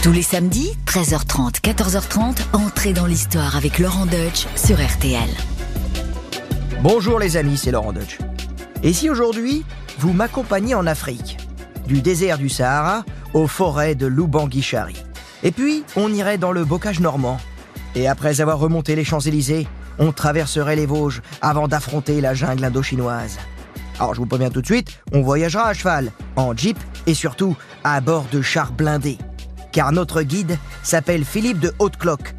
Tous les samedis, 13h30, 14h30, entrez dans l'histoire avec Laurent Deutsch sur RTL. Bonjour les amis, c'est Laurent Deutsch. Et si aujourd'hui, vous m'accompagnez en Afrique, du désert du Sahara aux forêts de Lubangui-Chari. Et puis, on irait dans le bocage normand. Et après avoir remonté les Champs-Élysées, on traverserait les Vosges avant d'affronter la jungle indochinoise. Alors je vous préviens tout de suite, on voyagera à cheval, en jeep et surtout à bord de chars blindés. Car notre guide s'appelle Philippe de Haute-Cloque.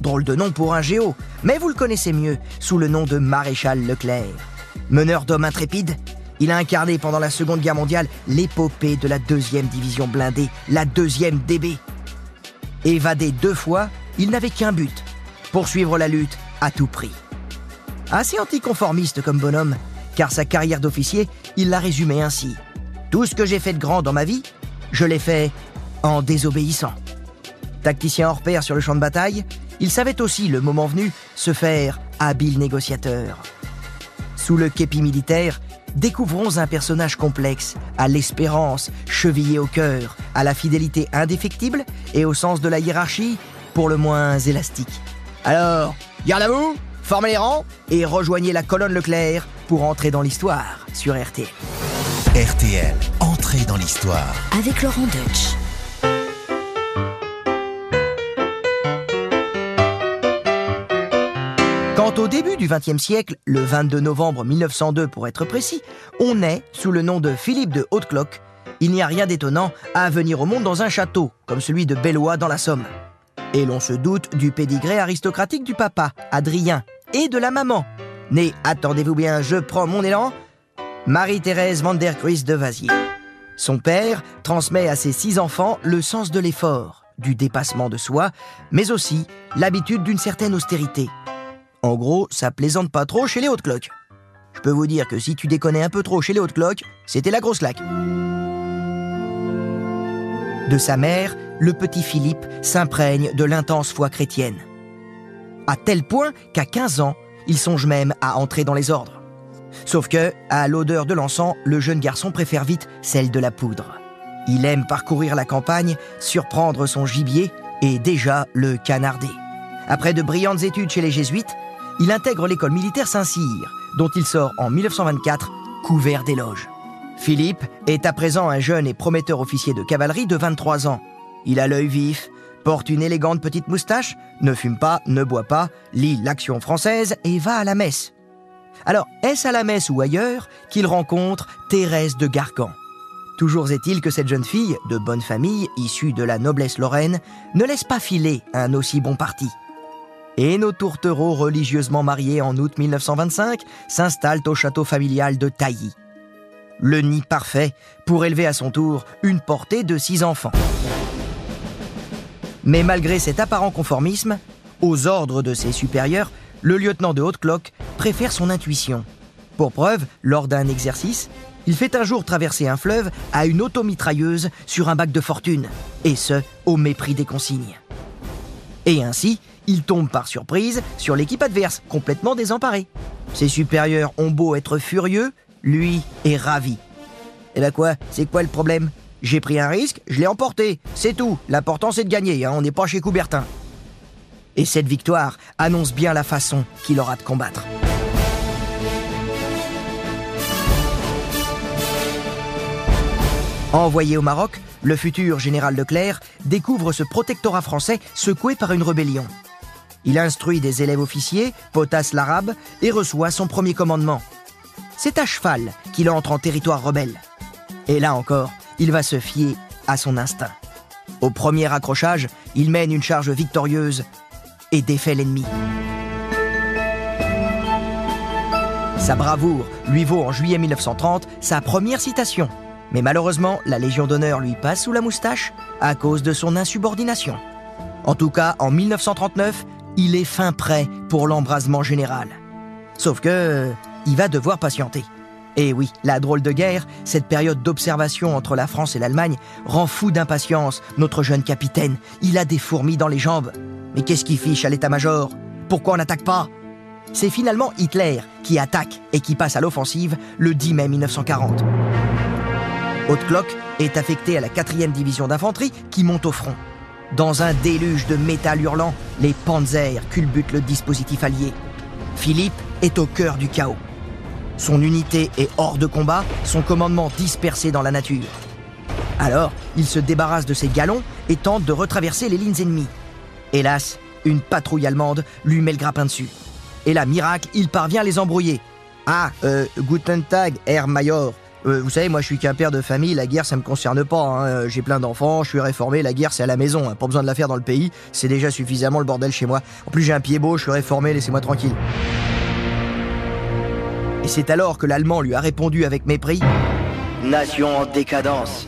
Drôle de nom pour un géo, mais vous le connaissez mieux sous le nom de Maréchal Leclerc. Meneur d'hommes intrépides, il a incarné pendant la Seconde Guerre mondiale l'épopée de la deuxième division blindée, la deuxième DB. Évadé deux fois, il n'avait qu'un but, poursuivre la lutte à tout prix. Assez anticonformiste comme bonhomme, car sa carrière d'officier, il l'a résumé ainsi. Tout ce que j'ai fait de grand dans ma vie, je l'ai fait en désobéissant. Tacticien hors pair sur le champ de bataille, il savait aussi, le moment venu, se faire habile négociateur. Sous le képi militaire, découvrons un personnage complexe, à l'espérance chevillée au cœur, à la fidélité indéfectible et au sens de la hiérarchie pour le moins élastique. Alors, garde à vous, formez les rangs et rejoignez la colonne Leclerc pour entrer dans l'histoire sur RTL. RTL, entrer dans l'histoire. Avec Laurent Deutsch. Quand au début du XXe siècle, le 22 novembre 1902 pour être précis, on naît sous le nom de Philippe de Haute-Cloque, il n'y a rien d'étonnant à venir au monde dans un château, comme celui de Bellois dans la Somme. Et l'on se doute du pédigré aristocratique du papa, Adrien, et de la maman, née, attendez-vous bien, je prends mon élan, Marie-Thérèse van der de Vazier. Son père transmet à ses six enfants le sens de l'effort, du dépassement de soi, mais aussi l'habitude d'une certaine austérité. En gros, ça plaisante pas trop chez les hautes cloques. Je peux vous dire que si tu déconnais un peu trop chez les hautes cloques, c'était la grosse laque. De sa mère, le petit Philippe s'imprègne de l'intense foi chrétienne. À tel point qu'à 15 ans, il songe même à entrer dans les ordres. Sauf que, à l'odeur de l'encens, le jeune garçon préfère vite celle de la poudre. Il aime parcourir la campagne, surprendre son gibier et déjà le canarder. Après de brillantes études chez les jésuites, il intègre l'école militaire Saint-Cyr, dont il sort en 1924 couvert d'éloges. Philippe est à présent un jeune et prometteur officier de cavalerie de 23 ans. Il a l'œil vif, porte une élégante petite moustache, ne fume pas, ne boit pas, lit l'action française et va à la messe. Alors, est-ce à la messe ou ailleurs qu'il rencontre Thérèse de Gargan? Toujours est-il que cette jeune fille, de bonne famille, issue de la noblesse lorraine, ne laisse pas filer un aussi bon parti. Et nos tourtereaux religieusement mariés en août 1925 s'installent au château familial de Tailly. Le nid parfait pour élever à son tour une portée de six enfants. Mais malgré cet apparent conformisme, aux ordres de ses supérieurs, le lieutenant de Haute-Cloque préfère son intuition. Pour preuve, lors d'un exercice, il fait un jour traverser un fleuve à une automitrailleuse sur un bac de fortune, et ce, au mépris des consignes. Et ainsi, il tombe par surprise sur l'équipe adverse, complètement désemparée. Ses supérieurs ont beau être furieux, lui est ravi. Et ben quoi, c'est quoi le problème? J'ai pris un risque, je l'ai emporté, c'est tout. L'important c'est de gagner, hein, on n'est pas chez Coubertin. Et cette victoire annonce bien la façon qu'il aura de combattre. Envoyé au Maroc, le futur général Leclerc découvre ce protectorat français secoué par une rébellion. Il instruit des élèves officiers, potasse l'arabe et reçoit son premier commandement. C'est à cheval qu'il entre en territoire rebelle. Et là encore, il va se fier à son instinct. Au premier accrochage, il mène une charge victorieuse et défait l'ennemi. Sa bravoure lui vaut en juillet 1930 sa première citation. Mais malheureusement, la Légion d'honneur lui passe sous la moustache à cause de son insubordination. En tout cas, en 1939, il est fin prêt pour l'embrasement général. Sauf que, il va devoir patienter. Et oui, la drôle de guerre, cette période d'observation entre la France et l'Allemagne, rend fou d'impatience notre jeune capitaine. Il a des fourmis dans les jambes. Mais qu'est-ce qu'il fiche à l'état-major? Pourquoi on n'attaque pas? C'est finalement Hitler qui attaque et qui passe à l'offensive le 10 mai 1940. Haute-Cloque est affecté à la 4e division d'infanterie qui monte au front. Dans un déluge de métal hurlant, les Panzers culbutent le dispositif allié. Philippe est au cœur du chaos. Son unité est hors de combat, son commandement dispersé dans la nature. Alors, il se débarrasse de ses galons et tente de retraverser les lignes ennemies. Hélas, une patrouille allemande lui met le grappin dessus. Et là, miracle, il parvient à les embrouiller. Ah, euh, Guten Tag, Major. Euh, vous savez, moi je suis qu'un père de famille, la guerre ça me concerne pas. hein. J'ai plein d'enfants, je suis réformé, la guerre c'est à la maison. hein. Pas besoin de la faire dans le pays, c'est déjà suffisamment le bordel chez moi. En plus j'ai un pied beau, je suis réformé, laissez-moi tranquille. Et c'est alors que l'Allemand lui a répondu avec mépris Nation en décadence.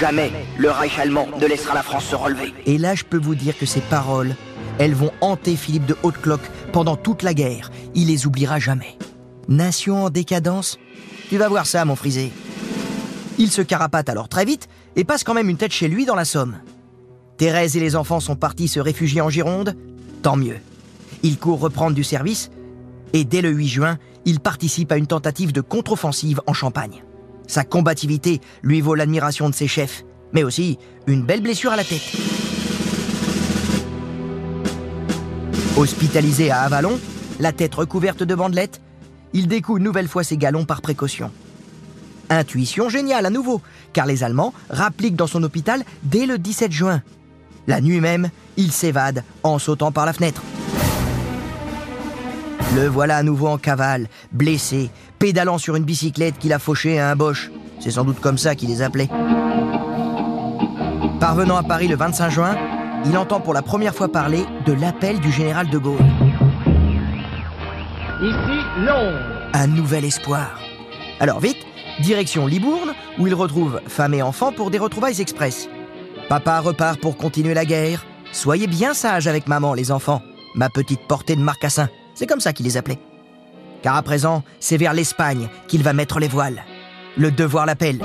Jamais le Reich allemand ne laissera la France se relever. Et là, je peux vous dire que ces paroles, elles vont hanter Philippe de Haute-Cloque pendant toute la guerre. Il les oubliera jamais. Nation en décadence? Tu vas voir ça, mon frisé. Il se carapate alors très vite et passe quand même une tête chez lui dans la Somme. Thérèse et les enfants sont partis se réfugier en Gironde. Tant mieux. Il court reprendre du service et dès le 8 juin, il participe à une tentative de contre-offensive en Champagne. Sa combativité lui vaut l'admiration de ses chefs, mais aussi une belle blessure à la tête. Hospitalisé à Avalon, la tête recouverte de bandelettes, il découle une nouvelle fois ses galons par précaution. Intuition géniale à nouveau, car les Allemands rappliquent dans son hôpital dès le 17 juin. La nuit même, il s'évade en sautant par la fenêtre. Le voilà à nouveau en cavale, blessé, pédalant sur une bicyclette qu'il a fauchée à un boche. C'est sans doute comme ça qu'il les appelait. Parvenant à Paris le 25 juin, il entend pour la première fois parler de l'appel du général de Gaulle. Ici Londres. Un nouvel espoir. Alors vite, direction Libourne, où il retrouve femme et enfants pour des retrouvailles express. Papa repart pour continuer la guerre. Soyez bien sages avec maman, les enfants. Ma petite portée de marcassin. C'est comme ça qu'il les appelait. Car à présent, c'est vers l'Espagne qu'il va mettre les voiles. Le devoir l'appelle.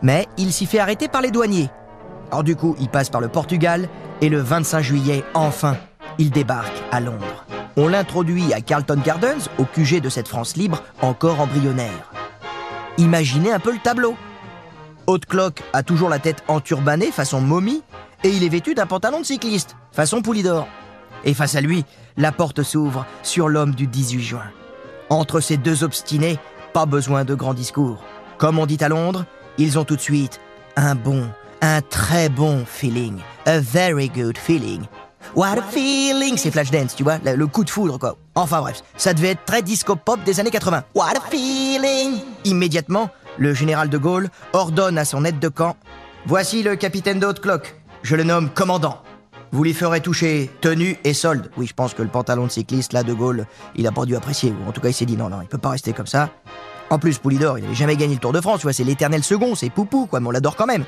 Mais il s'y fait arrêter par les douaniers. Alors du coup, il passe par le Portugal et le 25 juillet, enfin, il débarque à Londres. On l'introduit à Carlton Gardens, au QG de cette France libre encore embryonnaire. Imaginez un peu le tableau. Haute Cloque a toujours la tête enturbanée façon momie et il est vêtu d'un pantalon de cycliste façon Poulidor. Et face à lui, la porte s'ouvre sur l'homme du 18 juin. Entre ces deux obstinés, pas besoin de grands discours. Comme on dit à Londres, ils ont tout de suite un bon, un très bon feeling. A very good feeling. What a feeling C'est Flashdance, tu vois, le, coup de foudre, quoi. Enfin bref, ça devait être très disco-pop des années 80. What a feeling Immédiatement, le général de Gaulle ordonne à son aide de camp Voici le capitaine de haute cloque. Je le nomme commandant. Vous lui ferez toucher tenue et solde. Oui, je pense que le pantalon de cycliste, là, de Gaulle, il a pas dû apprécier. En tout cas, il s'est dit non, non, il peut pas rester comme ça. En plus, Poulidor, il n'avait jamais gagné le Tour de France, tu c'est l'éternel second, c'est Poupou, quoi, mais on l'adore quand même.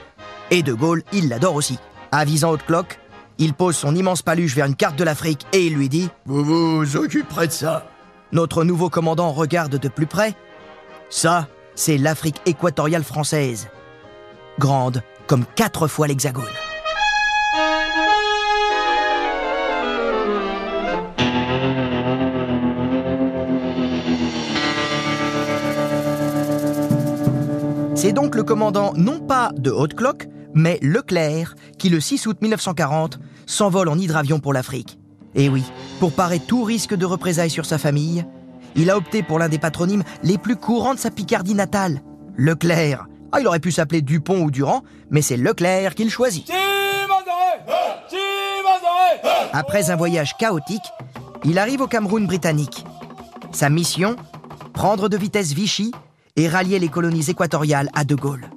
Et De Gaulle, il l'adore aussi. Avisant haute cloque, il pose son immense paluche vers une carte de l'Afrique et il lui dit Vous vous occuperez de ça. Notre nouveau commandant regarde de plus près. Ça, c'est l'Afrique équatoriale française. Grande comme quatre fois l'Hexagone. C'est donc le commandant non pas de Haute-Cloque, mais Leclerc, qui le 6 août 1940 s'envole en hydravion pour l'Afrique. Et oui, pour parer tout risque de représailles sur sa famille, il a opté pour l'un des patronymes les plus courants de sa Picardie natale, Leclerc. Ah, il aurait pu s'appeler Dupont ou Durand, mais c'est Leclerc qu'il choisit. Après un voyage chaotique, il arrive au Cameroun britannique. Sa mission Prendre de vitesse Vichy et rallier les colonies équatoriales à De Gaulle.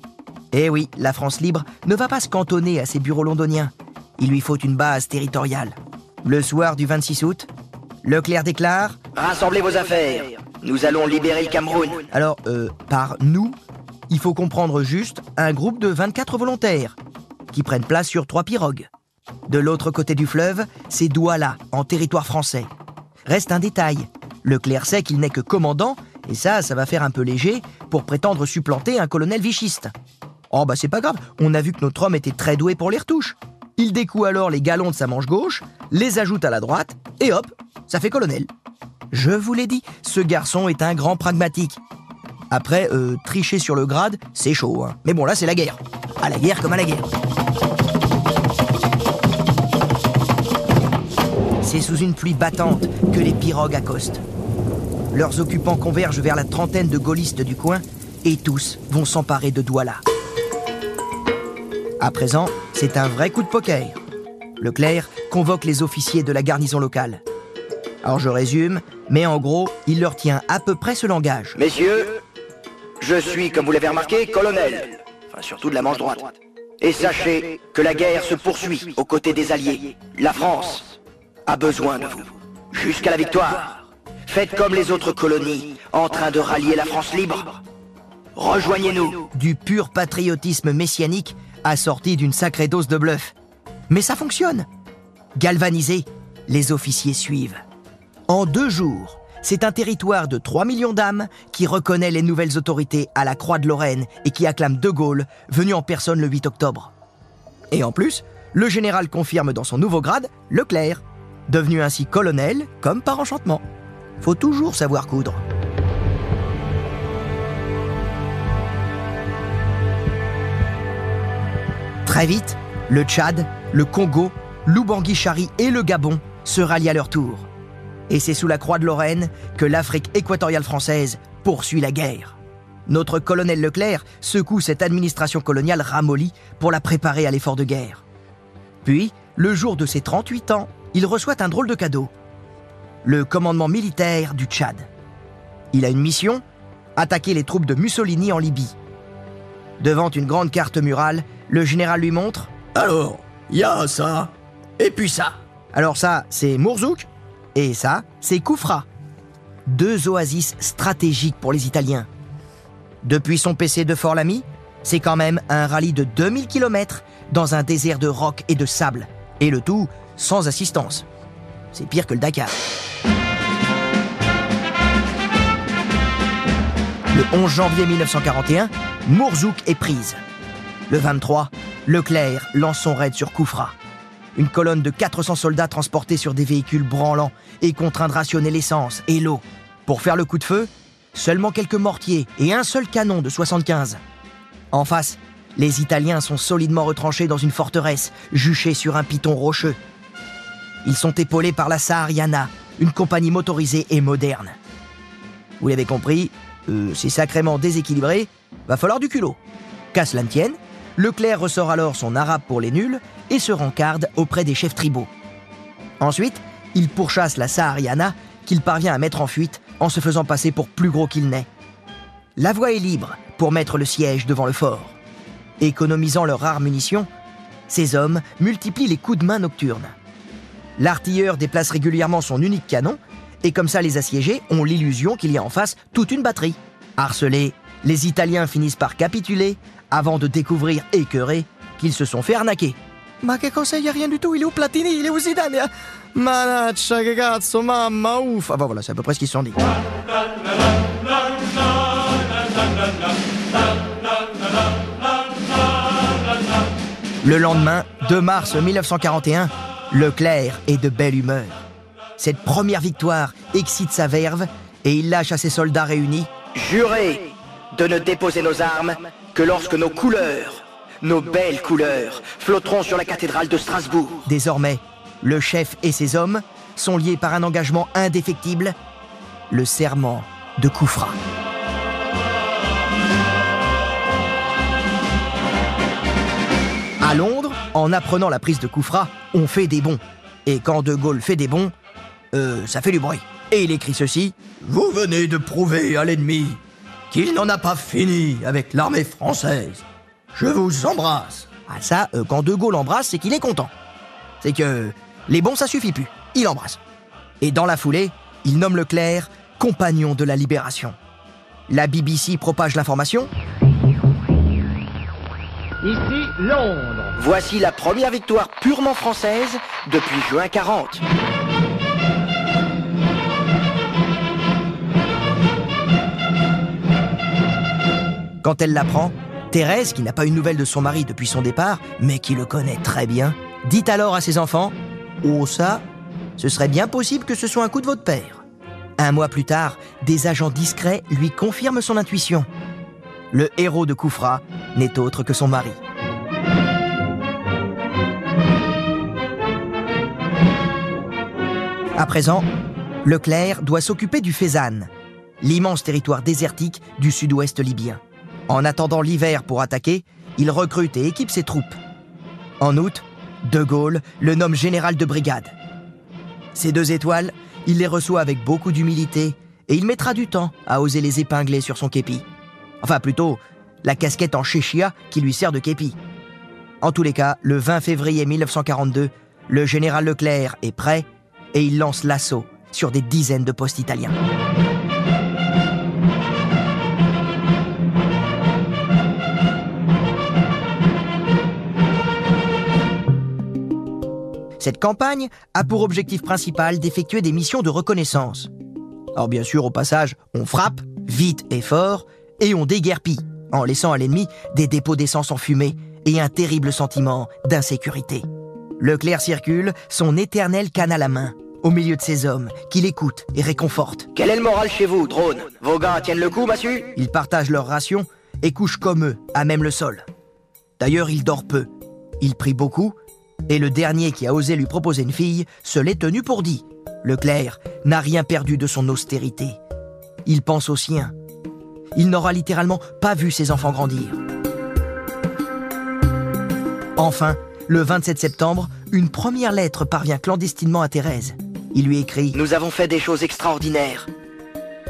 Eh oui, la France libre ne va pas se cantonner à ses bureaux londoniens. Il lui faut une base territoriale. Le soir du 26 août, Leclerc déclare Rassemblez vos affaires. Nous allons libérer le Cameroun. Alors, euh, par nous, il faut comprendre juste un groupe de 24 volontaires qui prennent place sur trois pirogues. De l'autre côté du fleuve, c'est Douala, en territoire français. Reste un détail. Leclerc sait qu'il n'est que commandant, et ça, ça va faire un peu léger pour prétendre supplanter un colonel vichiste. Oh bah c'est pas grave, on a vu que notre homme était très doué pour les retouches. Il découe alors les galons de sa manche gauche, les ajoute à la droite, et hop, ça fait colonel. Je vous l'ai dit, ce garçon est un grand pragmatique. Après, euh, tricher sur le grade, c'est chaud. hein. Mais bon, là, c'est la guerre. À la guerre comme à la guerre. C'est sous une pluie battante que les pirogues accostent. Leurs occupants convergent vers la trentaine de gaullistes du coin et tous vont s'emparer de Douala. À présent, c'est un vrai coup de poker. Leclerc convoque les officiers de la garnison locale. Alors je résume, mais en gros, il leur tient à peu près ce langage. Messieurs, je suis, comme vous l'avez remarqué, colonel. Enfin, surtout de la manche droite. Et sachez que la guerre se poursuit aux côtés des Alliés. La France a besoin de vous. Jusqu'à la victoire. Faites comme les autres colonies, en train de rallier la France libre. Rejoignez-nous. Du pur patriotisme messianique assorti d'une sacrée dose de bluff. Mais ça fonctionne. Galvanisés, les officiers suivent. En deux jours, c'est un territoire de 3 millions d'âmes qui reconnaît les nouvelles autorités à la Croix de Lorraine et qui acclame De Gaulle, venu en personne le 8 octobre. Et en plus, le général confirme dans son nouveau grade Leclerc, devenu ainsi colonel comme par enchantement. Faut toujours savoir coudre. Très vite, le Tchad, le Congo, l'Oubangui-Chari et le Gabon se rallient à leur tour. Et c'est sous la croix de Lorraine que l'Afrique équatoriale française poursuit la guerre. Notre colonel Leclerc secoue cette administration coloniale ramollie pour la préparer à l'effort de guerre. Puis, le jour de ses 38 ans, il reçoit un drôle de cadeau. Le commandement militaire du Tchad. Il a une mission, attaquer les troupes de Mussolini en Libye. Devant une grande carte murale, le général lui montre Alors, il y a ça, et puis ça. Alors ça, c'est Mourzouk, et ça, c'est Koufra. Deux oasis stratégiques pour les Italiens. Depuis son PC de Fort-Lamy, c'est quand même un rallye de 2000 km dans un désert de roc et de sable. Et le tout sans assistance. C'est pire que le Dakar. Le 11 janvier 1941, Mourzouk est prise. Le 23, Leclerc lance son raid sur Koufra. Une colonne de 400 soldats transportés sur des véhicules branlants et contraints de rationner l'essence et l'eau. Pour faire le coup de feu, seulement quelques mortiers et un seul canon de 75. En face, les Italiens sont solidement retranchés dans une forteresse, juchée sur un piton rocheux. Ils sont épaulés par la Sahariana, une compagnie motorisée et moderne. Vous l'avez compris, euh, c'est sacrément déséquilibré, va falloir du culot. Qu'à cela ne tienne, Leclerc ressort alors son arabe pour les nuls et se rencarde auprès des chefs tribaux. Ensuite, il pourchasse la Sahariana qu'il parvient à mettre en fuite en se faisant passer pour plus gros qu'il n'est. La voie est libre pour mettre le siège devant le fort. Économisant leurs rares munitions, ces hommes multiplient les coups de main nocturnes. L'artilleur déplace régulièrement son unique canon, et comme ça les assiégés ont l'illusion qu'il y a en face toute une batterie. Harcelés, les Italiens finissent par capituler avant de découvrir écœurés qu'ils se sont fait arnaquer. Ma che cosa, y a rien du tout, il est où Platini, il est où Zidane? Manaccia che cazzo, mamma, ouf Ah bah voilà, c'est à peu près ce qu'ils se sont dit. Le lendemain, 2 mars 1941, Leclerc est de belle humeur. Cette première victoire excite sa verve et il lâche à ses soldats réunis Jurez de ne déposer nos armes que lorsque nos couleurs, nos belles couleurs, flotteront sur la cathédrale de Strasbourg. Désormais, le chef et ses hommes sont liés par un engagement indéfectible, le serment de Koufra. À Londres, en apprenant la prise de Koufra, on fait des bons. Et quand De Gaulle fait des bons, euh, ça fait du bruit. Et il écrit ceci Vous venez de prouver à l'ennemi qu'il n'en a pas fini avec l'armée française. Je vous embrasse. Ah ça, euh, quand De Gaulle embrasse, c'est qu'il est content. C'est que les bons, ça suffit plus. Il embrasse. Et dans la foulée, il nomme Leclerc compagnon de la libération. La BBC propage l'information. Ici Londres. Voici la première victoire purement française depuis juin 40. Quand elle l'apprend, Thérèse, qui n'a pas une nouvelle de son mari depuis son départ, mais qui le connaît très bien, dit alors à ses enfants Oh, ça, ce serait bien possible que ce soit un coup de votre père. Un mois plus tard, des agents discrets lui confirment son intuition. Le héros de Koufra n'est autre que son mari. À présent, Leclerc doit s'occuper du Fezzan, l'immense territoire désertique du sud-ouest libyen. En attendant l'hiver pour attaquer, il recrute et équipe ses troupes. En août, De Gaulle le nomme général de brigade. Ces deux étoiles, il les reçoit avec beaucoup d'humilité et il mettra du temps à oser les épingler sur son képi. Enfin plutôt, la casquette en chéchia qui lui sert de képi. En tous les cas, le 20 février 1942, le général Leclerc est prêt et il lance l'assaut sur des dizaines de postes italiens. Cette campagne a pour objectif principal d'effectuer des missions de reconnaissance. Alors bien sûr, au passage, on frappe, vite et fort, et on déguerpit, en laissant à l'ennemi des dépôts d'essence enfumés et un terrible sentiment d'insécurité. Leclerc circule, son éternel canne à la main, au milieu de ses hommes, qui l'écoutent et réconfortent. Quel est le moral chez vous, drone? Vos gars tiennent le coup, massu? Ils partagent leurs rations et couchent comme eux, à même le sol. D'ailleurs, il dort peu. Il prie beaucoup, et le dernier qui a osé lui proposer une fille se l'est tenu pour dit. Leclerc n'a rien perdu de son austérité. Il pense aux siens. Il n'aura littéralement pas vu ses enfants grandir. Enfin, le 27 septembre, une première lettre parvient clandestinement à Thérèse. Il lui écrit Nous avons fait des choses extraordinaires.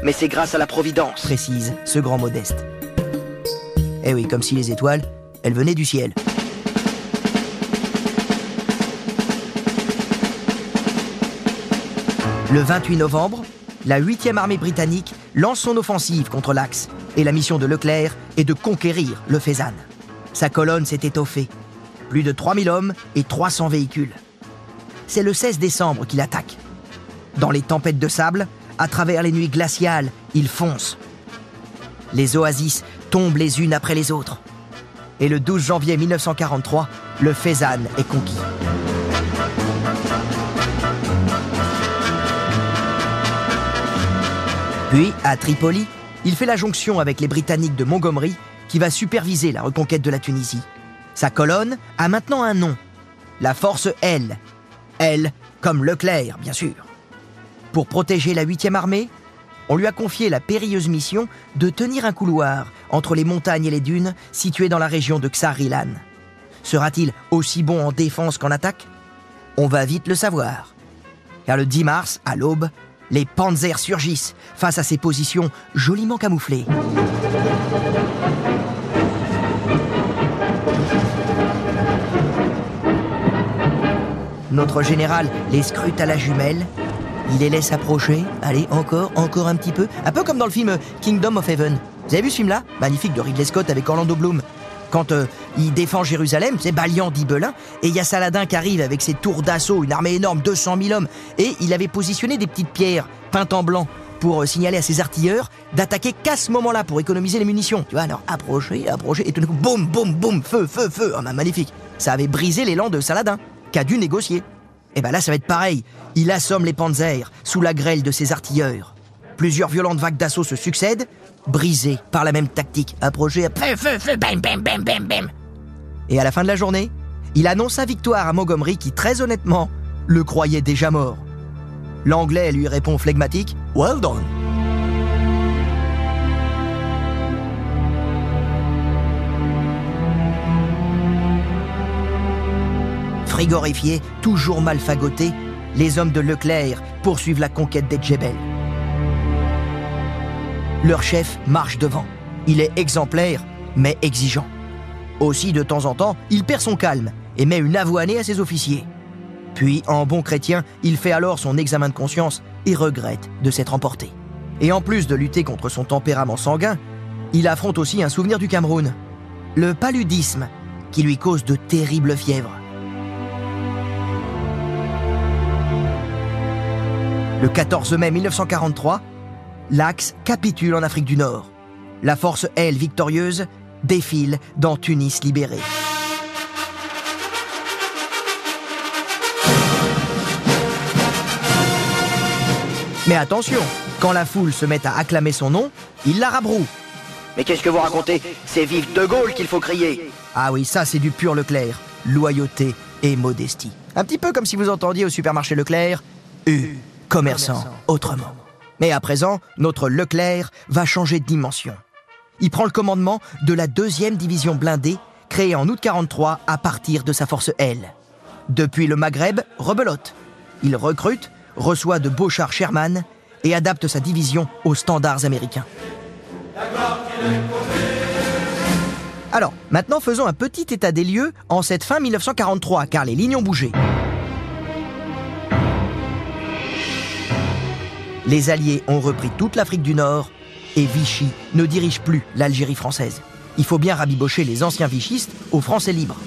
Mais c'est grâce à la Providence. précise ce grand modeste. Eh oui, comme si les étoiles, elles venaient du ciel. Le 28 novembre, la 8e armée britannique lance son offensive contre l'Axe et la mission de Leclerc est de conquérir le Fezzan. Sa colonne s'est étoffée. Plus de 3000 hommes et 300 véhicules. C'est le 16 décembre qu'il attaque. Dans les tempêtes de sable, à travers les nuits glaciales, il fonce. Les oasis tombent les unes après les autres. Et le 12 janvier 1943, le Fezzan est conquis. Puis, à Tripoli, il fait la jonction avec les Britanniques de Montgomery qui va superviser la reconquête de la Tunisie. Sa colonne a maintenant un nom, la Force L. L comme Leclerc, bien sûr. Pour protéger la 8e armée, on lui a confié la périlleuse mission de tenir un couloir entre les montagnes et les dunes situées dans la région de Xarilan. Sera-t-il aussi bon en défense qu'en attaque? On va vite le savoir. Car le 10 mars, à l'aube, les panzers surgissent face à ces positions joliment camouflées. Notre général les scrute à la jumelle. Il les laisse approcher. Allez, encore, encore un petit peu. Un peu comme dans le film Kingdom of Heaven. Vous avez vu ce film-là? Magnifique de Ridley Scott avec Orlando Bloom. Quand euh, il défend Jérusalem, c'est Balian d'Ibelin, et il y a Saladin qui arrive avec ses tours d'assaut, une armée énorme, 200 000 hommes, et il avait positionné des petites pierres peintes en blanc pour euh, signaler à ses artilleurs d'attaquer qu'à ce moment-là pour économiser les munitions. Tu vois, alors approchez, approchez, et tout d'un coup, boum, boum, boum, feu, feu, feu. Ah, bah, magnifique. Ça avait brisé l'élan de Saladin, qui a dû négocier. Et ben là, ça va être pareil. Il assomme les panzers sous la grêle de ses artilleurs. Plusieurs violentes vagues d'assaut se succèdent, brisées par la même tactique. Approchez, feu, feu, feu, bam, bam, bam, bam, bam. Et à la fin de la journée, il annonce sa victoire à Montgomery qui, très honnêtement, le croyait déjà mort. L'anglais lui répond flegmatique Well done. Frigorifiés, toujours mal fagotés, les hommes de Leclerc poursuivent la conquête des Djebel. Leur chef marche devant. Il est exemplaire, mais exigeant. Aussi, de temps en temps, il perd son calme et met une avoinée à ses officiers. Puis, en bon chrétien, il fait alors son examen de conscience et regrette de s'être emporté. Et en plus de lutter contre son tempérament sanguin, il affronte aussi un souvenir du Cameroun, le paludisme, qui lui cause de terribles fièvres. Le 14 mai 1943, l'Axe capitule en Afrique du Nord. La force L victorieuse défile dans Tunis libérée. Mais attention, Quand la foule se met à acclamer son nom, il la rabroue. Mais qu'est-ce que vous racontez? C'est vive De Gaulle qu'il faut crier. Ah oui, ça c'est du pur Leclerc. Loyauté et modestie. Un petit peu comme si vous entendiez au supermarché Leclerc U, commerçant, autrement. Mais à présent, notre Leclerc va changer de dimension. Il prend le commandement de la deuxième division blindée, créée en août 43 à partir de sa force L. Depuis le Maghreb, rebelote. Il recrute, reçoit de beaux chars Sherman et adapte sa division aux standards américains. Alors, maintenant faisons un petit état des lieux en cette fin 1943, car les lignes ont bougé. Les Alliés ont repris toute l'Afrique du Nord et Vichy ne dirige plus l'Algérie française. Il faut bien rabibocher les anciens vichistes aux Français libres.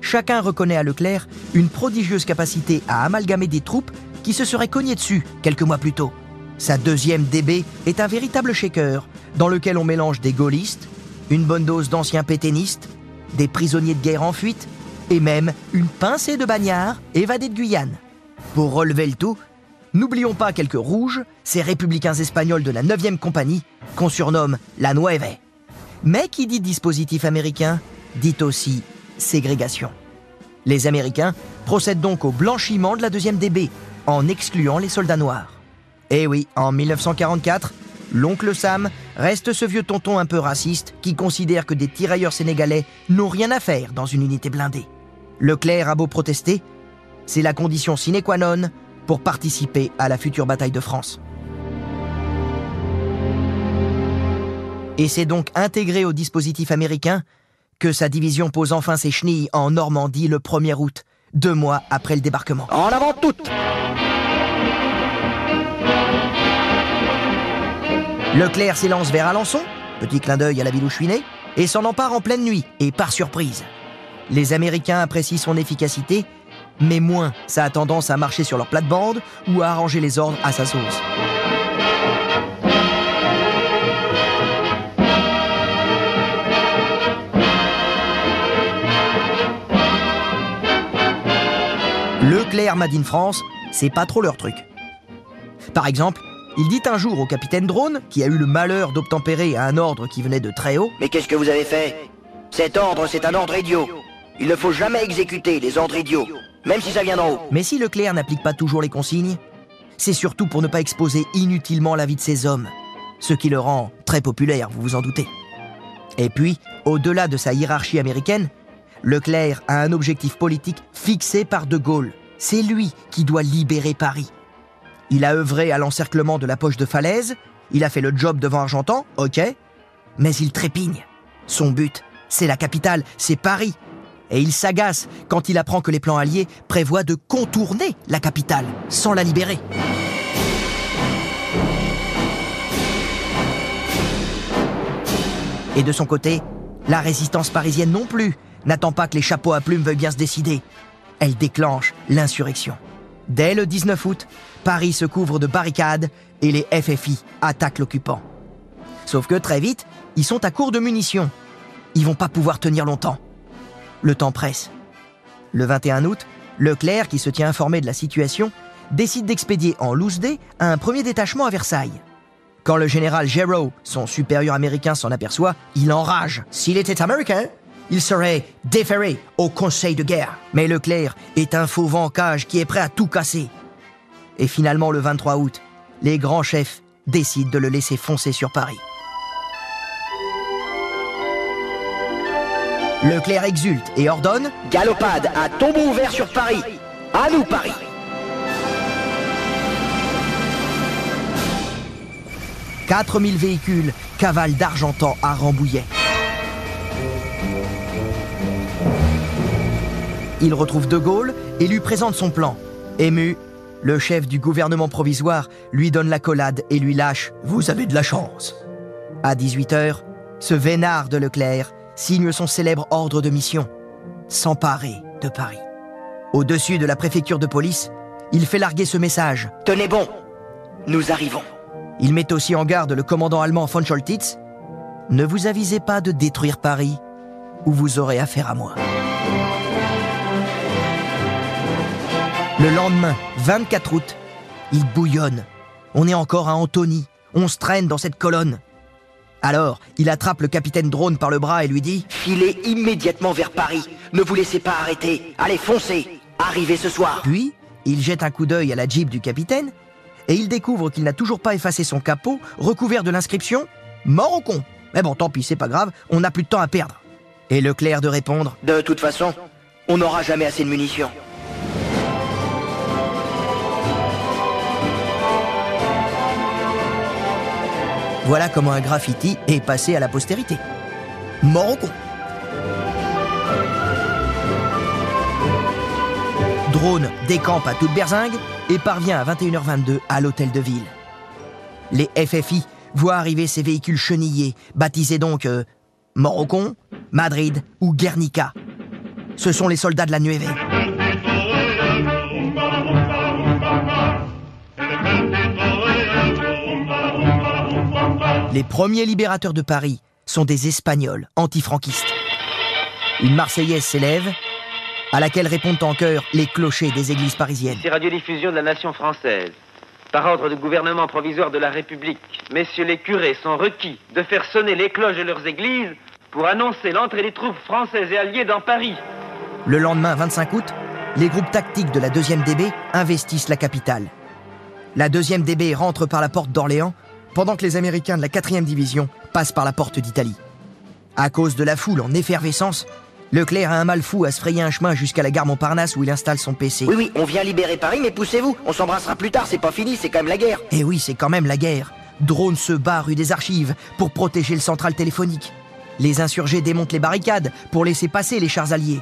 Chacun reconnaît à Leclerc une prodigieuse capacité à amalgamer des troupes qui se seraient cognées dessus quelques mois plus tôt. Sa deuxième DB est un véritable shaker dans lequel on mélange des gaullistes, une bonne dose d'anciens pétainistes, des prisonniers de guerre en fuite et même une pincée de bagnards évadés de Guyane. Pour relever le tout, n'oublions pas quelques rouges, ces républicains espagnols de la 9e compagnie qu'on surnomme la Nueve. Mais qui dit dispositif américain dit aussi ségrégation. Les Américains procèdent donc au blanchiment de la deuxième DB en excluant les soldats noirs. Et oui, en 1944, l'oncle Sam reste ce vieux tonton un peu raciste qui considère que des tirailleurs sénégalais n'ont rien à faire dans une unité blindée. Leclerc a beau protester, c'est la condition sine qua non pour participer à la future bataille de France. Et c'est donc intégré au dispositif américain que sa division pose enfin ses chenilles en Normandie le 1er août, deux mois après le débarquement. En avant toutes Leclerc s'élance vers Alençon, petit clin d'œil à la ville où je suis né, et s'en empare en pleine nuit, et par surprise. Les Américains apprécient son efficacité, mais moins ça a tendance à marcher sur leur plate-bande ou à arranger les ordres à sa sauce. Leclerc Made in France, c'est pas trop leur truc. Par exemple, il dit un jour au capitaine Drone, qui a eu le malheur d'obtempérer à un ordre qui venait de très haut, Mais qu'est-ce que vous avez fait? Cet ordre, c'est un ordre idiot. Il ne faut jamais exécuter les ordres idiots, même si ça vient d'en haut. Mais si Leclerc n'applique pas toujours les consignes, c'est surtout pour ne pas exposer inutilement la vie de ses hommes, ce qui le rend très populaire, vous vous en doutez. Et puis, au-delà de sa hiérarchie américaine, Leclerc a un objectif politique fixé par De Gaulle. C'est lui qui doit libérer Paris. Il a œuvré à l'encerclement de la poche de Falaise, il a fait le job devant Argentan, ok, mais il trépigne. Son but, c'est la capitale, c'est Paris. Et il s'agace quand il apprend que les plans alliés prévoient de contourner la capitale sans la libérer. Et de son côté, la résistance parisienne non plus n'attend pas que les chapeaux à plumes veuillent bien se décider. Elle déclenche l'insurrection. Dès le 19 août, Paris se couvre de barricades et les FFI attaquent l'occupant. Sauf que très vite, ils sont à court de munitions. Ils vont pas pouvoir tenir longtemps. Le temps presse. Le 21 août, Leclerc, qui se tient informé de la situation, décide d'expédier en loose day un premier détachement à Versailles. Quand le général Géraud, son supérieur américain, s'en aperçoit, il enrage. S'il était américain, il serait déféré au Conseil de guerre. Mais Leclerc est un faux vent en cage qui est prêt à tout casser. Et finalement, le 23 août, les grands chefs décident de le laisser foncer sur Paris. Leclerc exulte et ordonne Galopade à tombeau ouvert sur Paris. À nous, Paris 4000 véhicules cavalent d'Argentan à Rambouillet. Il retrouve De Gaulle et lui présente son plan. Ému, le chef du gouvernement provisoire lui donne la collade et lui lâche ⁇ Vous avez de la chance !⁇ À 18h, ce vénard de Leclerc signe son célèbre ordre de mission, s'emparer de Paris. Au-dessus de la préfecture de police, il fait larguer ce message. Tenez bon, nous arrivons. Il met aussi en garde le commandant allemand von Scholtitz. Ne vous avisez pas de détruire Paris, ou vous aurez affaire à moi. Le lendemain, 24 août, il bouillonne. On est encore à Antony, On se traîne dans cette colonne. Alors, il attrape le capitaine Drone par le bras et lui dit Filez immédiatement vers Paris. Ne vous laissez pas arrêter. Allez, foncez. Arrivez ce soir. Puis, il jette un coup d'œil à la jeep du capitaine et il découvre qu'il n'a toujours pas effacé son capot recouvert de l'inscription Mort au con. Mais bon, tant pis, c'est pas grave, on n'a plus de temps à perdre. Et Leclerc de répondre De toute façon, on n'aura jamais assez de munitions. Voilà comment un graffiti est passé à la postérité. Mort. Drone décampe à toute berzingue et parvient à 21h22 à l'hôtel de ville. Les FFI voient arriver ces véhicules chenillés, baptisés donc euh, Madrid ou Guernica. Ce sont les soldats de la Nueve. Les premiers libérateurs de Paris sont des Espagnols antifranquistes. Une Marseillaise s'élève, à laquelle répondent en chœur les clochers des églises parisiennes. Ici radiodiffusion de la nation française. Par ordre du gouvernement provisoire de la République, messieurs les curés sont requis de faire sonner les cloches de leurs églises pour annoncer l'entrée des troupes françaises et alliées dans Paris. Le lendemain 25 août, les groupes tactiques de la 2e DB investissent la capitale. La 2e DB rentre par la porte d'Orléans, pendant que les Américains de la 4e division passent par la porte d'Italie. À cause de la foule en effervescence, Leclerc a un mal fou à se frayer un chemin jusqu'à la gare Montparnasse où il installe son PC. Oui, oui, on vient libérer Paris, mais poussez-vous. On s'embrassera plus tard, c'est pas fini, c'est quand même la guerre. Et oui, c'est quand même la guerre. Drone se bat rue des Archives pour protéger le central téléphonique. Les insurgés démontent les barricades pour laisser passer les chars alliés.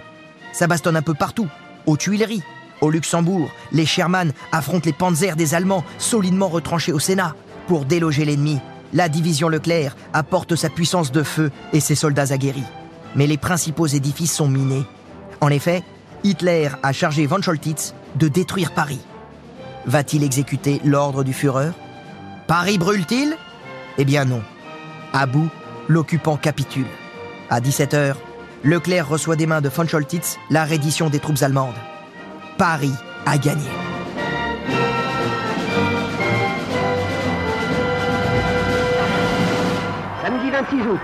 Ça bastonne un peu partout. Aux Tuileries, au Luxembourg, les Sherman affrontent les Panzers des Allemands solidement retranchés au Sénat. Pour déloger l'ennemi, la division Leclerc apporte sa puissance de feu et ses soldats aguerris. Mais les principaux édifices sont minés. En effet, Hitler a chargé von Scholtitz de détruire Paris. Va-t-il exécuter l'ordre du Führer? Paris brûle-t-il? Eh bien non. À bout, l'occupant capitule. À 17h, Leclerc reçoit des mains de von Scholtitz la reddition des troupes allemandes. Paris a gagné. 26 août.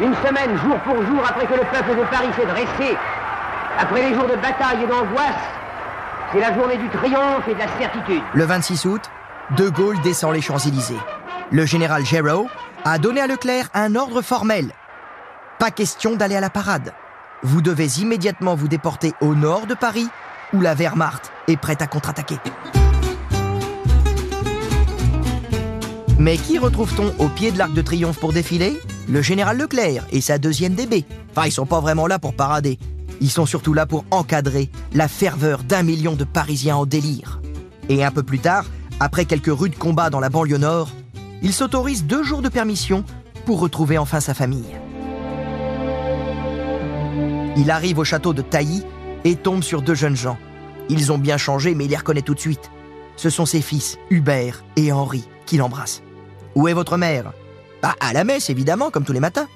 Une semaine, jour pour jour, après que le peuple de Paris s'est dressé, après les jours de bataille et d'angoisse, c'est la journée du triomphe et de la certitude. Le 26 août, De Gaulle descend les Champs-Élysées. Le général Géraud a donné à Leclerc un ordre formel. Pas question d'aller à la parade. Vous devez immédiatement vous déporter au nord de Paris, où la Wehrmacht est prête à contre-attaquer. Mais qui retrouve-t-on au pied de l'Arc de Triomphe pour défiler? Le général Leclerc et sa deuxième DB. Enfin, ils sont pas vraiment là pour parader. Ils sont surtout là pour encadrer la ferveur d'un million de Parisiens en délire. Et un peu plus tard, après quelques rudes combats dans la banlieue nord, il s'autorise deux jours de permission pour retrouver enfin sa famille. Il arrive au château de Tailly et tombe sur deux jeunes gens. Ils ont bien changé, mais il les reconnaît tout de suite. Ce sont ses fils, Hubert et Henri, qui l'embrassent. Où est votre mère? Bah, à la messe, évidemment, comme tous les matins.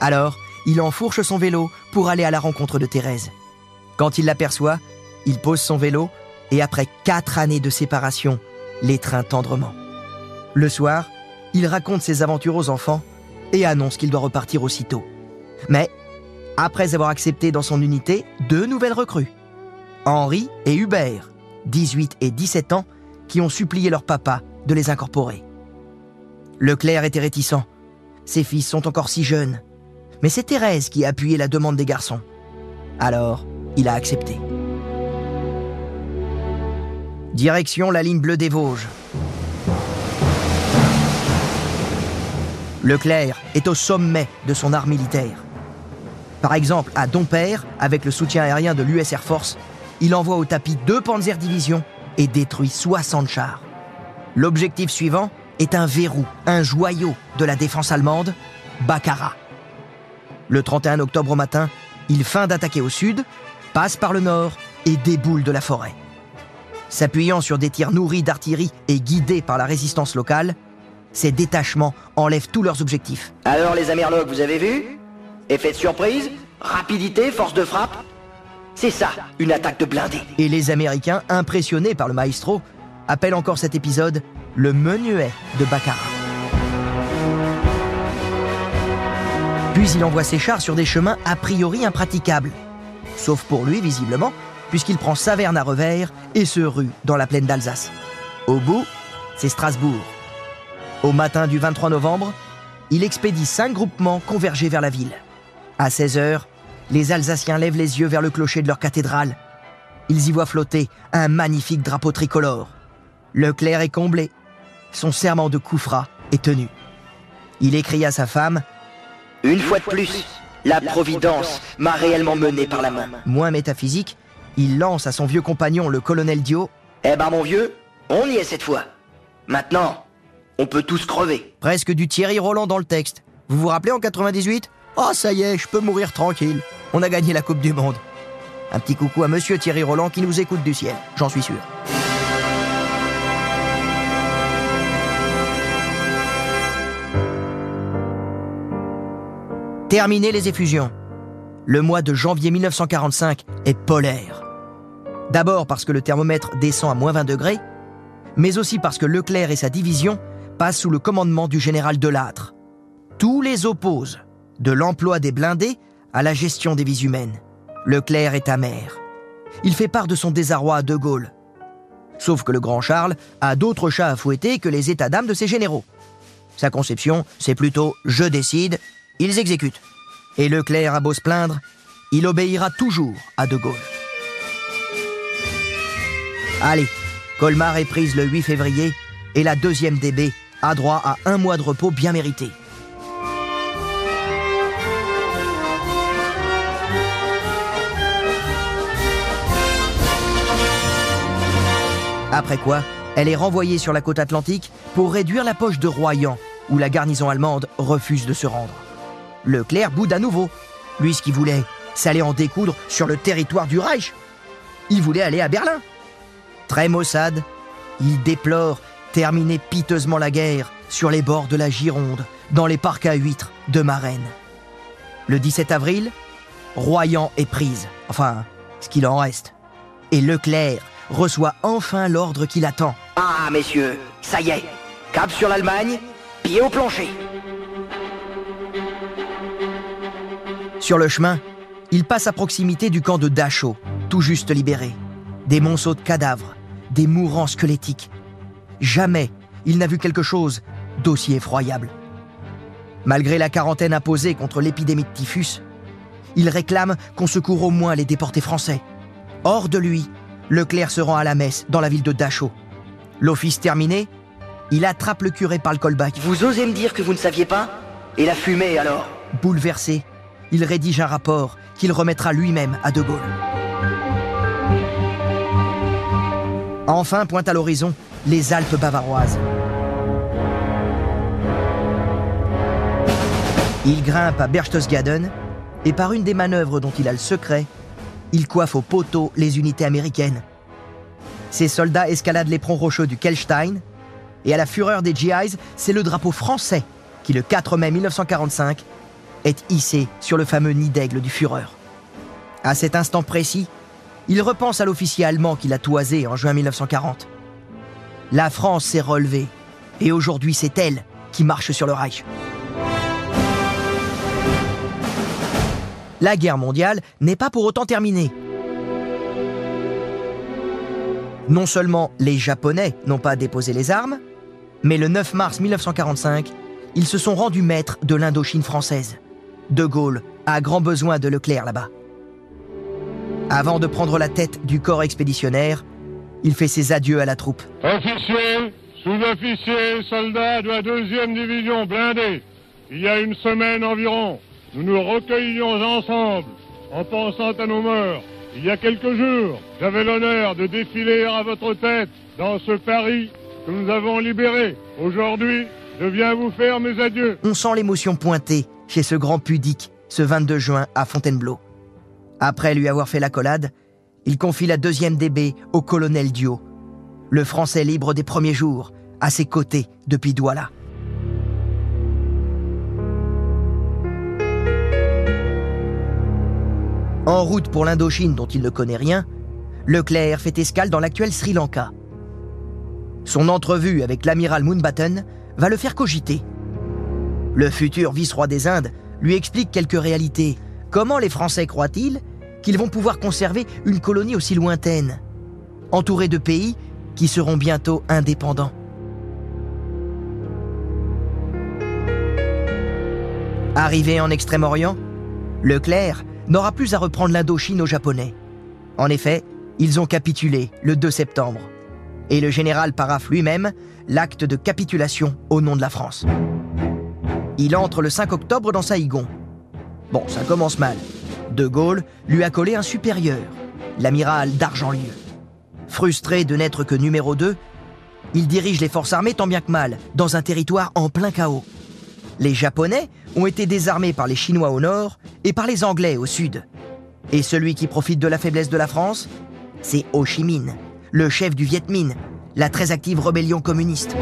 Alors, il enfourche son vélo pour aller à la rencontre de Thérèse. Quand il l'aperçoit, il pose son vélo et après quatre années de séparation, l'étreint tendrement. Le soir, il raconte ses aventures aux enfants et annonce qu'il doit repartir aussitôt. Mais, après avoir accepté dans son unité deux nouvelles recrues, Henri et Hubert, 18 et 17 ans, qui ont supplié leur papa de les incorporer. Leclerc était réticent. Ses fils sont encore si jeunes. Mais c'est Thérèse qui a appuyé la demande des garçons. Alors, il a accepté. Direction la ligne bleue des Vosges. Leclerc est au sommet de son art militaire. Par exemple, à Dompère, avec le soutien aérien de l'US Air Force, il envoie au tapis deux Panzer Divisions et détruit 60 chars. L'objectif suivant est un verrou, un joyau de la défense allemande, Baccarat. Le 31 octobre au matin, il feint d'attaquer au sud, passe par le nord et déboule de la forêt. S'appuyant sur des tirs nourris d'artillerie et guidés par la résistance locale, ces détachements enlèvent tous leurs objectifs. Alors les Amerlocs, vous avez vu? Effet de surprise Rapidité Force de frappe C'est ça, une attaque de blindés. Et les Américains, impressionnés par le maestro, appellent encore cet épisode le menuet de Baccarat. Puis il envoie ses chars sur des chemins a priori impraticables. Sauf pour lui, visiblement, puisqu'il prend Saverne à revers et se rue dans la plaine d'Alsace. Au bout, c'est Strasbourg. Au matin du 23 novembre, il expédie cinq groupements convergés vers la ville. À 16 heures, les Alsaciens lèvent les yeux vers le clocher de leur cathédrale. Ils y voient flotter un magnifique drapeau tricolore. Leclerc est comblé. Son serment de Koufra est tenu. Il écrit à sa femme Une fois de plus, la Providence m'a réellement mené par la main. Moins métaphysique, il lance à son vieux compagnon, le colonel Dio, Eh ben mon vieux, on y est cette fois. Maintenant, on peut tous crever. presque du Thierry Roland dans le texte. Vous vous rappelez en 98 Oh, ça y est, je peux mourir tranquille. On a gagné la Coupe du Monde. Un petit coucou à monsieur Thierry Roland qui nous écoute du ciel, j'en suis sûr. Terminé les effusions. Le mois de janvier 1945 est polaire. D'abord parce que le thermomètre descend à moins 20 degrés, mais aussi parce que Leclerc et sa division passent sous le commandement du général Delattre. Tous les opposent, de l'emploi des blindés à la gestion des vies humaines. Leclerc est amer. Il fait part de son désarroi à De Gaulle. Sauf que le grand Charles a d'autres chats à fouetter que les états d'âme de ses généraux. Sa conception, c'est plutôt je décide, ils exécutent. Et Leclerc a beau se plaindre, il obéira toujours à De Gaulle. Allez, Colmar est prise le 8 février et la deuxième DB a droit à un mois de repos bien mérité. Après quoi, elle est renvoyée sur la côte atlantique pour réduire la poche de Royan, où la garnison allemande refuse de se rendre. Leclerc boude à nouveau. Lui, ce qu'il voulait, c'est aller en découdre sur le territoire du Reich. Il voulait aller à Berlin. Très maussade, il déplore terminer piteusement la guerre sur les bords de la Gironde, dans les parcs à huîtres de Marennes. Le 17 avril, Royan est prise, enfin, ce qu'il en reste. Et Leclerc reçoit enfin l'ordre qu'il attend. Ah, messieurs, ça y est. Cap sur l'Allemagne, pied au plancher. Sur le chemin, il passe à proximité du camp de Dachau, tout juste libéré. Des monceaux de cadavres, des mourants squelettiques. Jamais il n'a vu quelque chose d'aussi effroyable. Malgré la quarantaine imposée contre l'épidémie de typhus, il réclame qu'on secourt au moins les déportés français. Hors de lui, Leclerc se rend à la messe dans la ville de Dachau. L'office terminé, il attrape le curé par le callback. Vous osez me dire que vous ne saviez pas? Et la fumée alors? Bouleversé, il rédige un rapport qu'il remettra lui-même à De Gaulle. Enfin pointe à l'horizon les Alpes bavaroises. Il grimpe à Berchtesgaden et par une des manœuvres dont il a le secret, il coiffe au poteau les unités américaines. Ses soldats escaladent l'éperon rocheux du Kelstein et à la fureur des GIs, c'est le drapeau français qui, le 4 mai 1945, est hissé sur le fameux nid d'aigle du Führer. À cet instant précis, il repense à l'officier allemand qu'il a toisé en juin 1940. La France s'est relevée et aujourd'hui c'est elle qui marche sur le Reich. La guerre mondiale n'est pas pour autant terminée. Non seulement les Japonais n'ont pas déposé les armes, mais le 9 mars 1945, ils se sont rendus maîtres de l'Indochine française. De Gaulle a grand besoin de Leclerc là-bas. Avant de prendre la tête du corps expéditionnaire, il fait ses adieux à la troupe. Officiers, sous-officiers, soldats de la deuxième division blindée, il y a une semaine environ, nous nous recueillions ensemble en pensant à nos morts. Il y a quelques jours, j'avais l'honneur de défiler à votre tête dans ce Paris que nous avons libéré. Aujourd'hui, je viens vous faire mes adieux. On sent l'émotion pointée chez ce grand pudique ce 22 juin à Fontainebleau. Après lui avoir fait l'accolade, il confie la deuxième DB au colonel Dio, le Français libre des premiers jours, à ses côtés depuis Douala. En route pour l'Indochine dont il ne connaît rien, Leclerc fait escale dans l'actuel Sri Lanka. Son entrevue avec l'amiral Moonbatten va le faire cogiter. Le futur vice-roi des Indes lui explique quelques réalités. Comment les Français croient-ils qu'ils vont pouvoir conserver une colonie aussi lointaine, entourée de pays qui seront bientôt indépendants Arrivé en Extrême-Orient, Leclerc n'aura plus à reprendre l'Indochine aux Japonais. En effet, ils ont capitulé le 2 septembre. Et le général paraphe lui-même l'acte de capitulation au nom de la France. Il entre le 5 octobre dans Saïgon. Bon, ça commence mal. De Gaulle lui a collé un supérieur, l'amiral d'Argentlieu. Frustré de n'être que numéro 2, il dirige les forces armées tant bien que mal, dans un territoire en plein chaos. Les Japonais ont été désarmés par les Chinois au nord et par les Anglais au sud. Et celui qui profite de la faiblesse de la France, c'est Ho Chi Minh, le chef du Viet Minh, la très active rébellion communiste.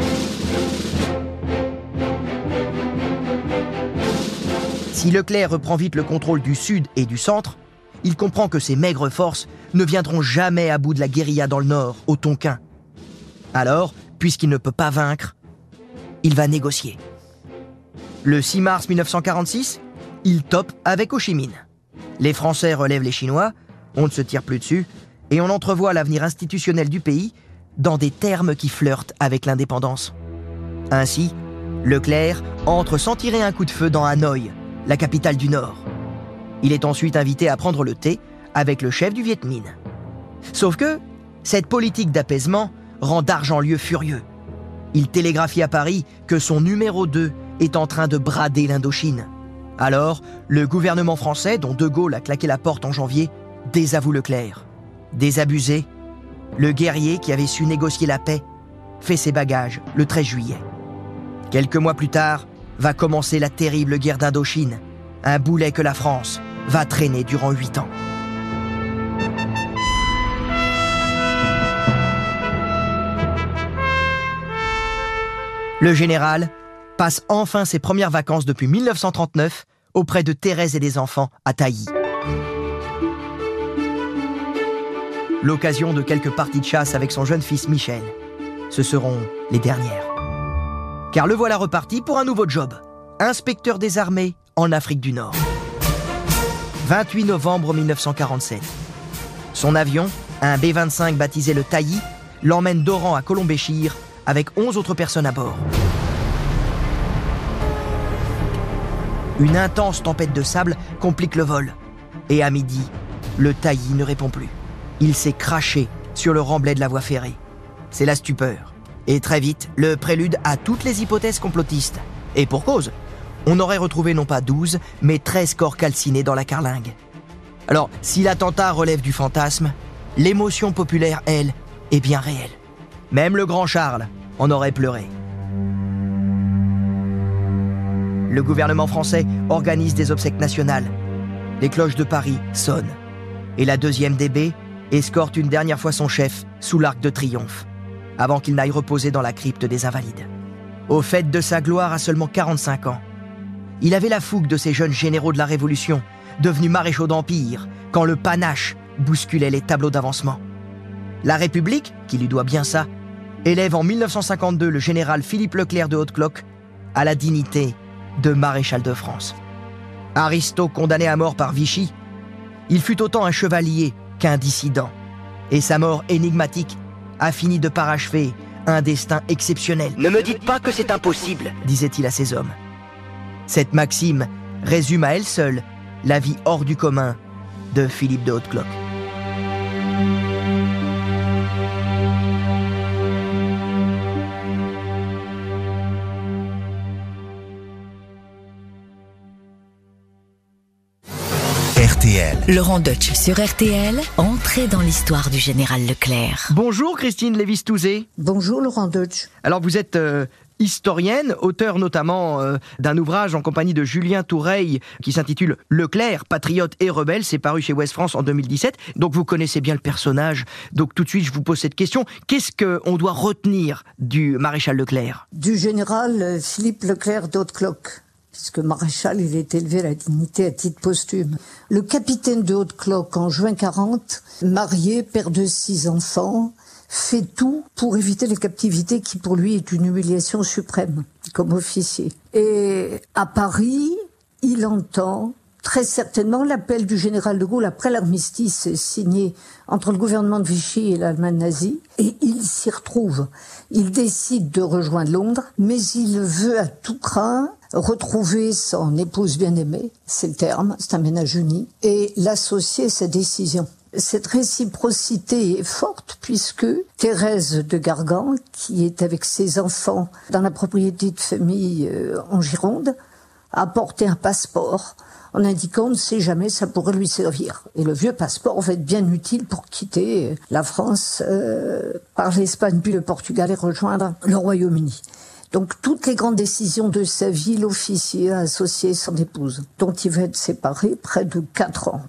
Si Leclerc reprend vite le contrôle du sud et du centre, il comprend que ces maigres forces ne viendront jamais à bout de la guérilla dans le nord, au Tonkin. Alors, puisqu'il ne peut pas vaincre, il va négocier. Le 6 mars 1946, il top avec Ho Chi Minh. Les Français relèvent les Chinois, on ne se tire plus dessus, et on entrevoit l'avenir institutionnel du pays dans des termes qui flirtent avec l'indépendance. Ainsi, Leclerc entre sans tirer un coup de feu dans Hanoï, la capitale du Nord. Il est ensuite invité à prendre le thé avec le chef du Viet Minh. Sauf que cette politique d'apaisement rend Dargentlieu furieux. Il télégraphie à Paris que son numéro 2 est en train de brader l'Indochine. Alors, le gouvernement français, dont De Gaulle a claqué la porte en janvier, désavoue Leclerc. Désabusé, le guerrier qui avait su négocier la paix fait ses bagages le 13 juillet. Quelques mois plus tard, va commencer la terrible guerre d'Indochine, un boulet que la France va traîner durant huit ans. Le général passe enfin ses premières vacances depuis 1939 auprès de Thérèse et des enfants à Tailly. L'occasion de quelques parties de chasse avec son jeune fils Michel. Ce seront les dernières. Car le voilà reparti pour un nouveau job. Inspecteur des armées en Afrique du Nord. 28 novembre 1947. Son avion, un B-25 baptisé le Tailly, l'emmène d'Oran à Colombéchir avec 11 autres personnes à bord. Une intense tempête de sable complique le vol. Et à midi, le taillis ne répond plus. Il s'est craché sur le remblai de la voie ferrée. C'est la stupeur. Et très vite, le prélude à toutes les hypothèses complotistes. Et pour cause, on aurait retrouvé non pas 12, mais 13 corps calcinés dans la carlingue. Alors, si l'attentat relève du fantasme, l'émotion populaire, elle, est bien réelle. Même le grand Charles en aurait pleuré le gouvernement français organise des obsèques nationales. Les cloches de Paris sonnent. Et la deuxième DB escorte une dernière fois son chef sous l'arc de triomphe, avant qu'il n'aille reposer dans la crypte des Invalides. Au fait de sa gloire à seulement 45 ans, il avait la fougue de ces jeunes généraux de la Révolution, devenus maréchaux d'Empire, quand le panache bousculait les tableaux d'avancement. La République, qui lui doit bien ça, élève en 1952 le général Philippe Leclerc de Haute-Cloque à la dignité de maréchal de France. Aristo condamné à mort par Vichy, il fut autant un chevalier qu'un dissident. Et sa mort énigmatique a fini de parachever un destin exceptionnel. Ne me dites pas que c'est impossible, disait-il à ses hommes. Cette maxime résume à elle seule la vie hors du commun de Philippe de Haute-Cloque. Laurent Deutsch sur RTL, entrée dans l'histoire du général Leclerc. Bonjour Christine Lévis-Touzé. Bonjour Laurent Deutsch. Alors vous êtes euh, historienne, auteur notamment euh, d'un ouvrage en compagnie de Julien Toureille qui s'intitule Leclerc, patriote et rebelle. C'est paru chez Ouest France en 2017. Donc vous connaissez bien le personnage. Donc tout de suite, je vous pose cette question. Qu'est-ce qu'on doit retenir du maréchal Leclerc? Du général euh, Philippe Leclerc d'Haute-Cloque puisque maréchal, il est élevé à la dignité à titre posthume. Le capitaine de Haute-Cloque, en juin 40, marié, père de six enfants, fait tout pour éviter les captivités qui pour lui est une humiliation suprême comme officier. Et à Paris, il entend très certainement l'appel du général de Gaulle après l'armistice signé entre le gouvernement de Vichy et l'Allemagne nazie, et il s'y retrouve. Il décide de rejoindre Londres, mais il veut à tout craint retrouver son épouse bien-aimée, c'est le terme, c'est un ménage uni, et l'associer à sa décision. Cette réciprocité est forte puisque Thérèse de Gargan, qui est avec ses enfants dans la propriété de famille euh, en Gironde, a apporté un passeport en indiquant, on ne sait jamais, ça pourrait lui servir. Et le vieux passeport va être bien utile pour quitter la France euh, par l'Espagne puis le Portugal et rejoindre le Royaume-Uni. Donc toutes les grandes décisions de sa vie, l'officier a associé son épouse, dont il va être séparé près de quatre ans.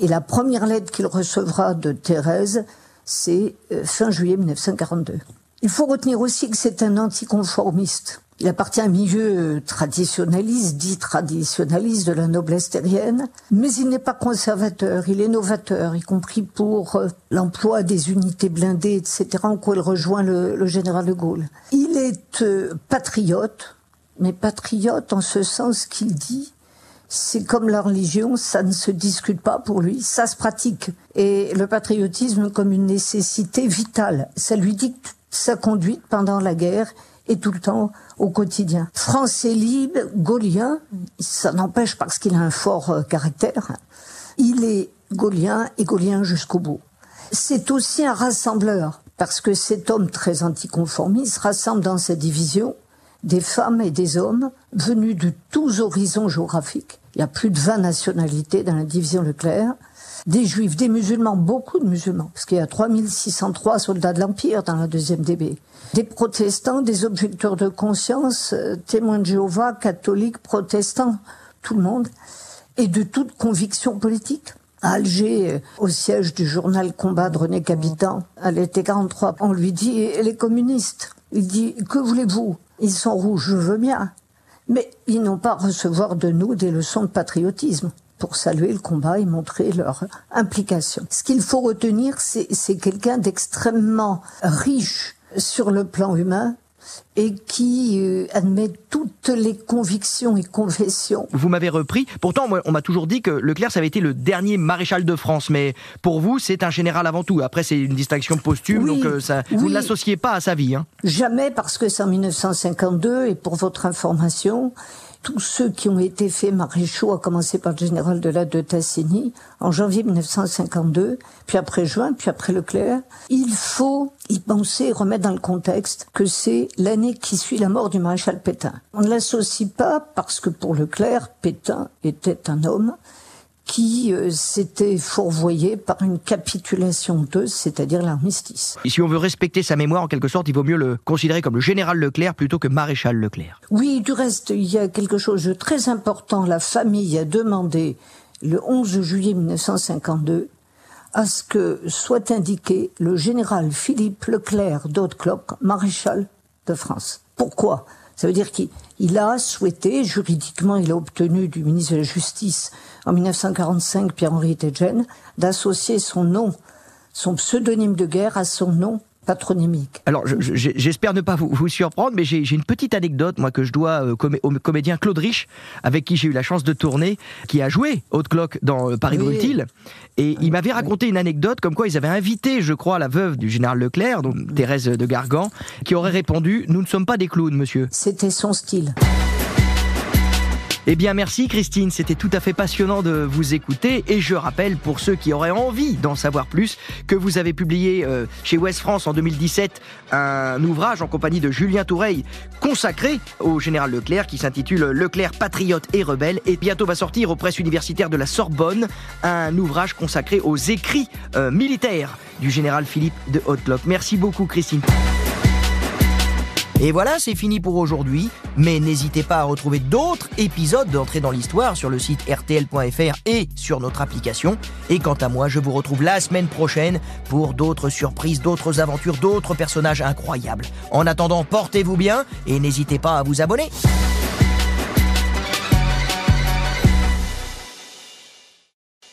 Et la première lettre qu'il recevra de Thérèse, c'est euh, fin juillet 1942. Il faut retenir aussi que c'est un anticonformiste. Il appartient à un milieu traditionnaliste, dit traditionnaliste de la noblesse terrienne, mais il n'est pas conservateur, il est novateur, y compris pour euh, l'emploi des unités blindées, etc., en quoi il rejoint le, général de Gaulle. Il est euh, patriote, mais patriote en ce sens qu'il dit c'est comme la religion, ça ne se discute pas pour lui, ça se pratique. Et le patriotisme comme une nécessité vitale, ça lui dicte sa conduite pendant la guerre et tout le temps au quotidien. Français libre, gaulien, ça n'empêche parce qu'il a un fort euh, caractère. Il est gaulien et gaulien jusqu'au bout. C'est aussi un rassembleur parce que cet homme très anticonformiste rassemble dans sa division des femmes et des hommes venus de tous horizons géographiques. Il y a plus de 20 nationalités dans la division Leclerc des juifs, des musulmans, beaucoup de musulmans, parce qu'il y a 3603 soldats de l'Empire dans la deuxième DB, des protestants, des objecteurs de conscience, euh, témoins de Jéhovah, catholiques, protestants, tout le monde, et de toute conviction politique. À Alger, euh, au siège du journal Combat de René Capitan, à l'été 43, on lui dit les communistes. Il dit que voulez-vous? Ils sont rouges, je veux bien. Mais ils n'ont pas à recevoir de nous des leçons de patriotisme pour saluer le combat et montrer leur implication. Ce qu'il faut retenir, c'est quelqu'un d'extrêmement riche sur le plan humain, et qui euh, admet toutes les convictions et confessions. Vous m'avez repris. Pourtant, on m'a toujours dit que Leclerc, ça avait été le dernier maréchal de France. Mais pour vous, c'est un général avant tout. Après, c'est une distinction posthume, donc euh, ça, vous ne l'associez pas à sa vie. Hein. Jamais, parce que c'est en 1952, et pour votre information, tous ceux qui ont été faits maréchaux, à commencer par le général de la de Tassigny, en janvier 1952, puis après juin, puis après Leclerc, il faut y penser, remettre dans le contexte que c'est l'année qui suit la mort du maréchal Pétain. On ne l'associe pas parce que pour Leclerc, Pétain était un homme qui euh, s'était fourvoyé par une capitulation de, c'est-à-dire l'armistice. Et si on veut respecter sa mémoire, en quelque sorte, il vaut mieux le considérer comme le général Leclerc plutôt que maréchal Leclerc. Oui, du reste, il y a quelque chose de très important. La famille a demandé, le 11 juillet 1952, à ce que soit indiqué le général Philippe Leclerc d'Haute-Cloque, maréchal de France. Pourquoi? Ça veut dire qu'il a souhaité, juridiquement, il a obtenu du ministre de la Justice en 1945, Pierre-Henri Tedjen, d'associer son nom, son pseudonyme de guerre à son nom patronymique. Alors, j'espère ne pas vous, surprendre, mais j'ai une petite anecdote, moi, que je dois euh, au comédien Claude Rich, avec qui j'ai eu la chance de tourner, qui a joué Haute Cloque dans euh, Paris oui. Et il m'avait raconté une anecdote comme quoi ils avaient invité, je crois, la veuve du général Leclerc, donc Thérèse de Gargan, qui aurait répondu Nous ne sommes pas des clowns, monsieur. C'était son style. Eh bien merci Christine, c'était tout à fait passionnant de vous écouter et je rappelle pour ceux qui auraient envie d'en savoir plus que vous avez publié euh, chez Ouest France en 2017 un ouvrage en compagnie de Julien Toureil consacré au général Leclerc qui s'intitule Leclerc patriote et rebelle et bientôt va sortir aux presses universitaires de la Sorbonne un ouvrage consacré aux écrits euh, militaires du général Philippe de Hautecloque. Merci beaucoup Christine. Et voilà, c'est fini pour aujourd'hui. Mais n'hésitez pas à retrouver d'autres épisodes d'entrée dans l'histoire sur le site rtl.fr et sur notre application. Et quant à moi, je vous retrouve la semaine prochaine pour d'autres surprises, d'autres aventures, d'autres personnages incroyables. En attendant, portez-vous bien et n'hésitez pas à vous abonner.